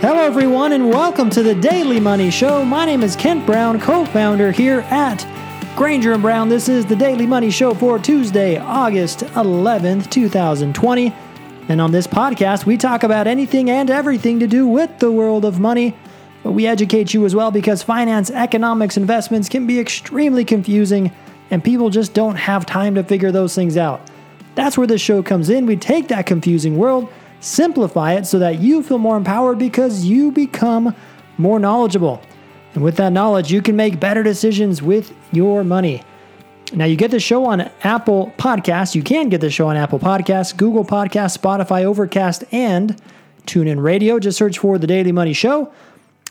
Hello, everyone, and welcome to the Daily Money Show. My name is Kent Brown, co founder here at Granger and Brown. This is the Daily Money Show for Tuesday, August 11th, 2020. And on this podcast, we talk about anything and everything to do with the world of money. But we educate you as well because finance, economics, investments can be extremely confusing, and people just don't have time to figure those things out. That's where this show comes in. We take that confusing world simplify it so that you feel more empowered because you become more knowledgeable. And with that knowledge, you can make better decisions with your money. Now, you get the show on Apple Podcasts. You can get the show on Apple Podcasts, Google Podcasts, Spotify, Overcast, and TuneIn Radio. Just search for The Daily Money Show.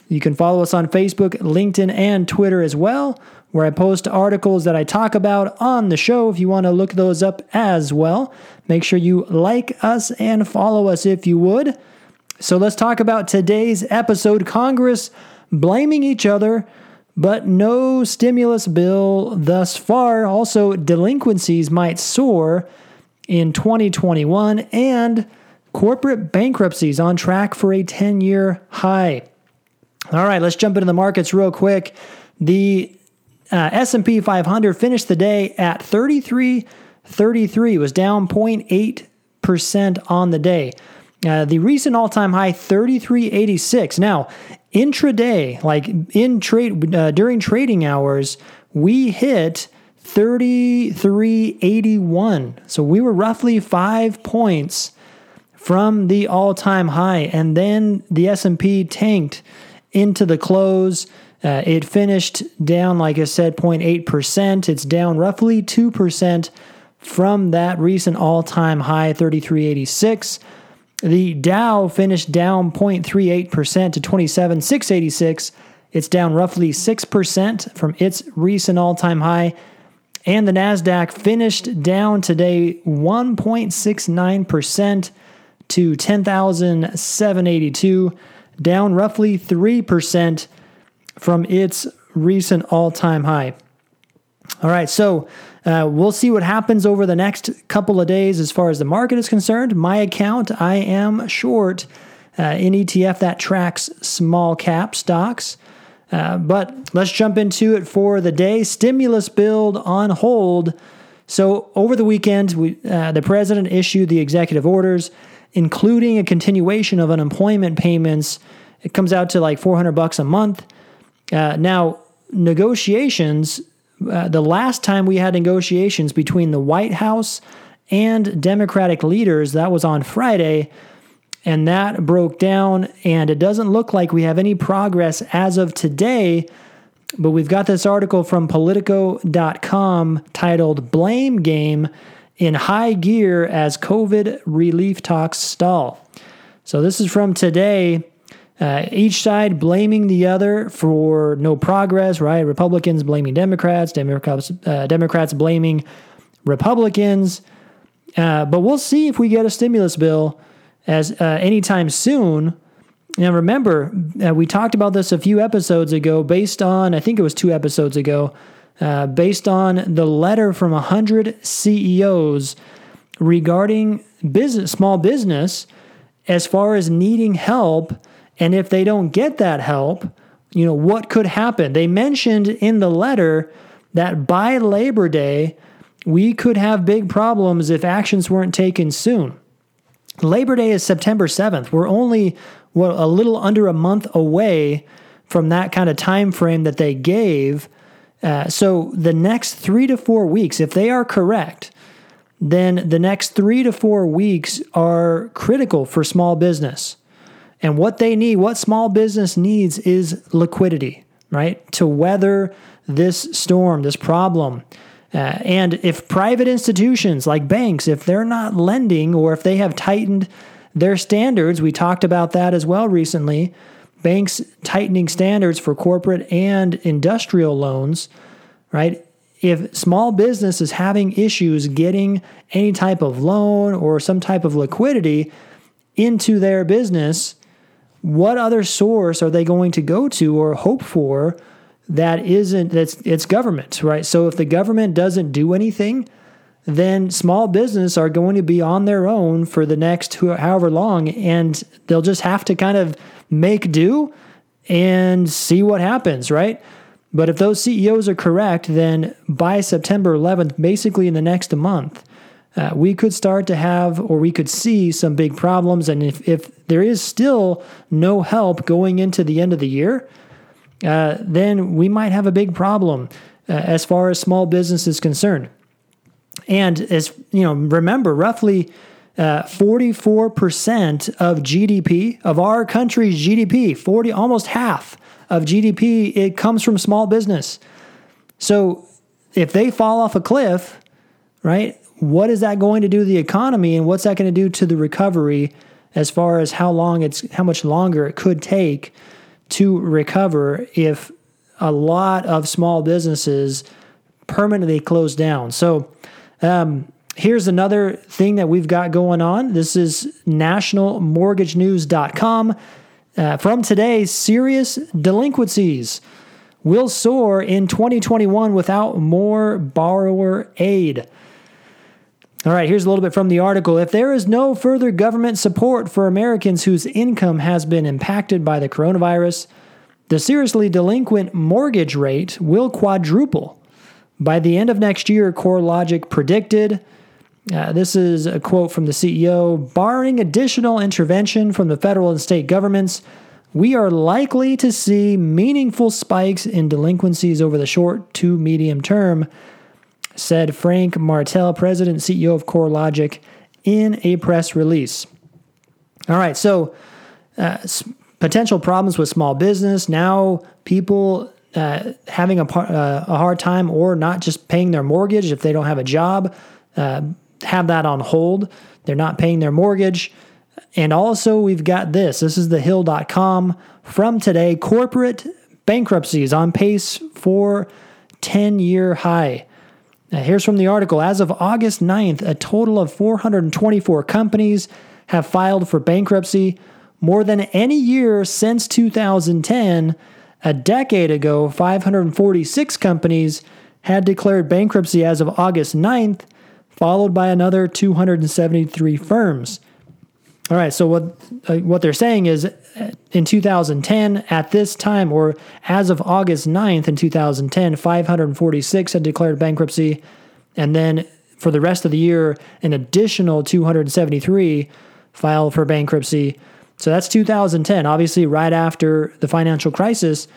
You can follow us on Facebook, LinkedIn, and Twitter as well, where I post articles that I talk about on the show if you want to look those up as well. Make sure you like us and follow us if you would. So let's talk about today's episode Congress blaming each other, but no stimulus bill thus far. Also, delinquencies might soar in 2021, and corporate bankruptcies on track for a 10 year high. All right, let's jump into the markets real quick. The uh, S&P 500 finished the day at 33.33. was down 0.8% on the day. Uh, the recent all-time high 33.86. Now, intraday, like in trade uh, during trading hours, we hit 33.81. So we were roughly 5 points from the all-time high and then the S&P tanked into the close. Uh, it finished down, like I said, 0.8%. It's down roughly 2% from that recent all time high, 3386. The Dow finished down 0.38% to 27,686. It's down roughly 6% from its recent all time high. And the NASDAQ finished down today 1.69% to 10,782 down roughly 3% from its recent all time high. All right, so uh, we'll see what happens over the next couple of days as far as the market is concerned. My account, I am short uh, in ETF that tracks small cap stocks. Uh, but let's jump into it for the day. Stimulus bill on hold. So over the weekend, we, uh, the president issued the executive orders including a continuation of unemployment payments. It comes out to like 400 bucks a month. Uh, now, negotiations, uh, the last time we had negotiations between the White House and Democratic leaders, that was on Friday, and that broke down. And it doesn't look like we have any progress as of today. But we've got this article from Politico.com titled Blame Game in high gear as COVID relief talks stall. So, this is from today. Uh, each side blaming the other for no progress, right? Republicans blaming Democrats, Democrats, uh, Democrats blaming Republicans. Uh, but we'll see if we get a stimulus bill as uh, anytime soon. Now, remember, uh, we talked about this a few episodes ago, based on, I think it was two episodes ago, uh, based on the letter from 100 CEOs regarding business, small business, as far as needing help. And if they don't get that help, you know, what could happen? They mentioned in the letter that by Labor Day, we could have big problems if actions weren't taken soon. Labor Day is September 7th. We're only what, a little under a month away from that kind of time frame that they gave uh, so the next three to four weeks, if they are correct, then the next three to four weeks are critical for small business. And what they need, what small business needs is liquidity, right? To weather this storm, this problem. Uh, and if private institutions like banks, if they're not lending or if they have tightened their standards, we talked about that as well recently, banks tightening standards for corporate and industrial loans, right? If small business is having issues getting any type of loan or some type of liquidity into their business, what other source are they going to go to or hope for that isn't that's it's government, right? So if the government doesn't do anything, then small business are going to be on their own for the next however long, and they'll just have to kind of make do and see what happens, right? But if those CEOs are correct, then by September 11th, basically in the next month, uh, we could start to have or we could see some big problems. And if, if there is still no help going into the end of the year, uh, then we might have a big problem uh, as far as small business is concerned. And as you know, remember, roughly uh, 44% of GDP of our country's GDP, 40 almost half of GDP, it comes from small business. So if they fall off a cliff, right? What is that going to do to the economy and what's that going to do to the recovery as far as how long it's how much longer it could take to recover if a lot of small businesses permanently close down. So um, here's another thing that we've got going on. This is nationalmortgagenews.com. Uh, from today, serious delinquencies will soar in 2021 without more borrower aid. All right, here's a little bit from the article. If there is no further government support for Americans whose income has been impacted by the coronavirus, the seriously delinquent mortgage rate will quadruple. By the end of next year, CoreLogic predicted. Uh, this is a quote from the CEO barring additional intervention from the federal and state governments, we are likely to see meaningful spikes in delinquencies over the short to medium term, said Frank Martell, president CEO of CoreLogic, in a press release. All right, so uh, potential problems with small business. Now, people uh, having a, uh, a hard time or not just paying their mortgage if they don't have a job, uh, have that on hold. They're not paying their mortgage. And also, we've got this. This is the hill.com from today. Corporate bankruptcies on pace for 10 year high. Now, here's from the article. As of August 9th, a total of 424 companies have filed for bankruptcy, more than any year since 2010. A decade ago, 546 companies had declared bankruptcy as of August 9th, followed by another 273 firms. All right, so what uh, what they're saying is uh, in 2010 at this time or as of August 9th in 2010 546 had declared bankruptcy and then for the rest of the year an additional 273 filed for bankruptcy. So that's 2010, obviously right after the financial crisis.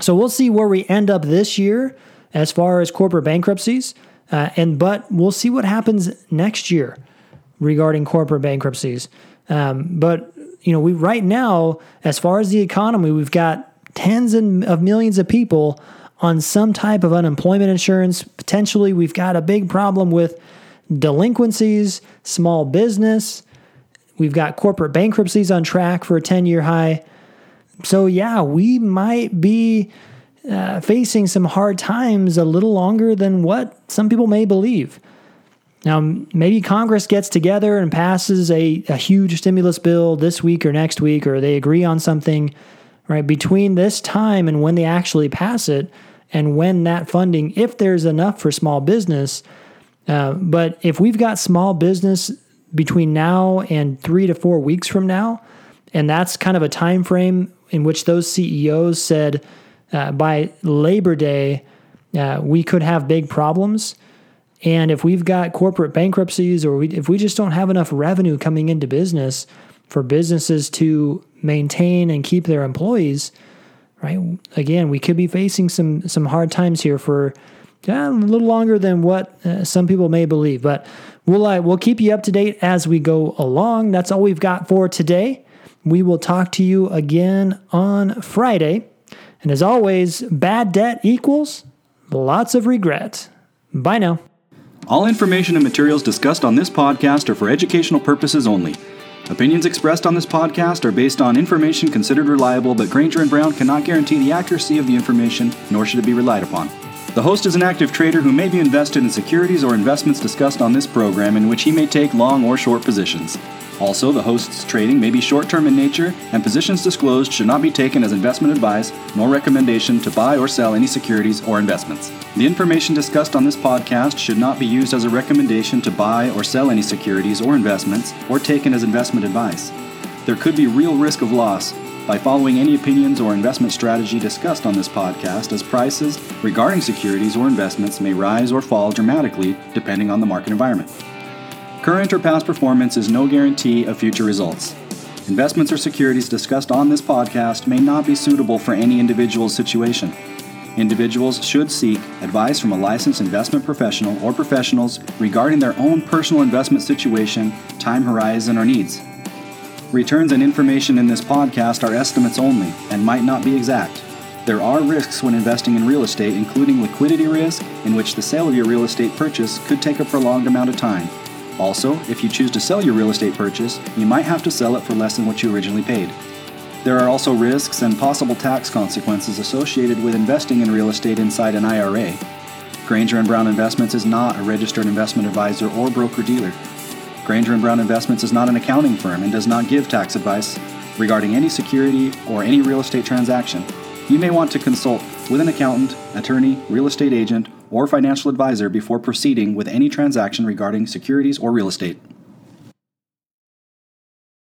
So we'll see where we end up this year as far as corporate bankruptcies. Uh, and but we'll see what happens next year regarding corporate bankruptcies. Um, but you know, we right now, as far as the economy, we've got tens of millions of people on some type of unemployment insurance. Potentially, we've got a big problem with delinquencies, small business. We've got corporate bankruptcies on track for a 10 year high. So, yeah, we might be uh, facing some hard times a little longer than what some people may believe. Now, maybe Congress gets together and passes a, a huge stimulus bill this week or next week, or they agree on something, right? Between this time and when they actually pass it, and when that funding, if there's enough for small business. Uh, but if we've got small business between now and three to four weeks from now, and that's kind of a time frame in which those CEOs said uh, by Labor Day uh, we could have big problems and if we've got corporate bankruptcies or we, if we just don't have enough revenue coming into business for businesses to maintain and keep their employees, right? Again, we could be facing some some hard times here for yeah, a little longer than what uh, some people may believe. But we'll uh, we'll keep you up to date as we go along. That's all we've got for today. We will talk to you again on Friday. And as always, bad debt equals lots of regret. Bye now. All information and materials discussed on this podcast are for educational purposes only. Opinions expressed on this podcast are based on information considered reliable, but Granger and Brown cannot guarantee the accuracy of the information, nor should it be relied upon. The host is an active trader who may be invested in securities or investments discussed on this program in which he may take long or short positions. Also, the host's trading may be short term in nature, and positions disclosed should not be taken as investment advice nor recommendation to buy or sell any securities or investments. The information discussed on this podcast should not be used as a recommendation to buy or sell any securities or investments or taken as investment advice. There could be real risk of loss by following any opinions or investment strategy discussed on this podcast, as prices regarding securities or investments may rise or fall dramatically depending on the market environment. Current or past performance is no guarantee of future results. Investments or securities discussed on this podcast may not be suitable for any individual's situation. Individuals should seek advice from a licensed investment professional or professionals regarding their own personal investment situation, time horizon, or needs. Returns and information in this podcast are estimates only and might not be exact. There are risks when investing in real estate, including liquidity risk, in which the sale of your real estate purchase could take a prolonged amount of time. Also, if you choose to sell your real estate purchase, you might have to sell it for less than what you originally paid. There are also risks and possible tax consequences associated with investing in real estate inside an IRA. Granger and Brown Investments is not a registered investment advisor or broker dealer. Granger and Brown Investments is not an accounting firm and does not give tax advice regarding any security or any real estate transaction. You may want to consult with an accountant, attorney, real estate agent, or financial advisor before proceeding with any transaction regarding securities or real estate.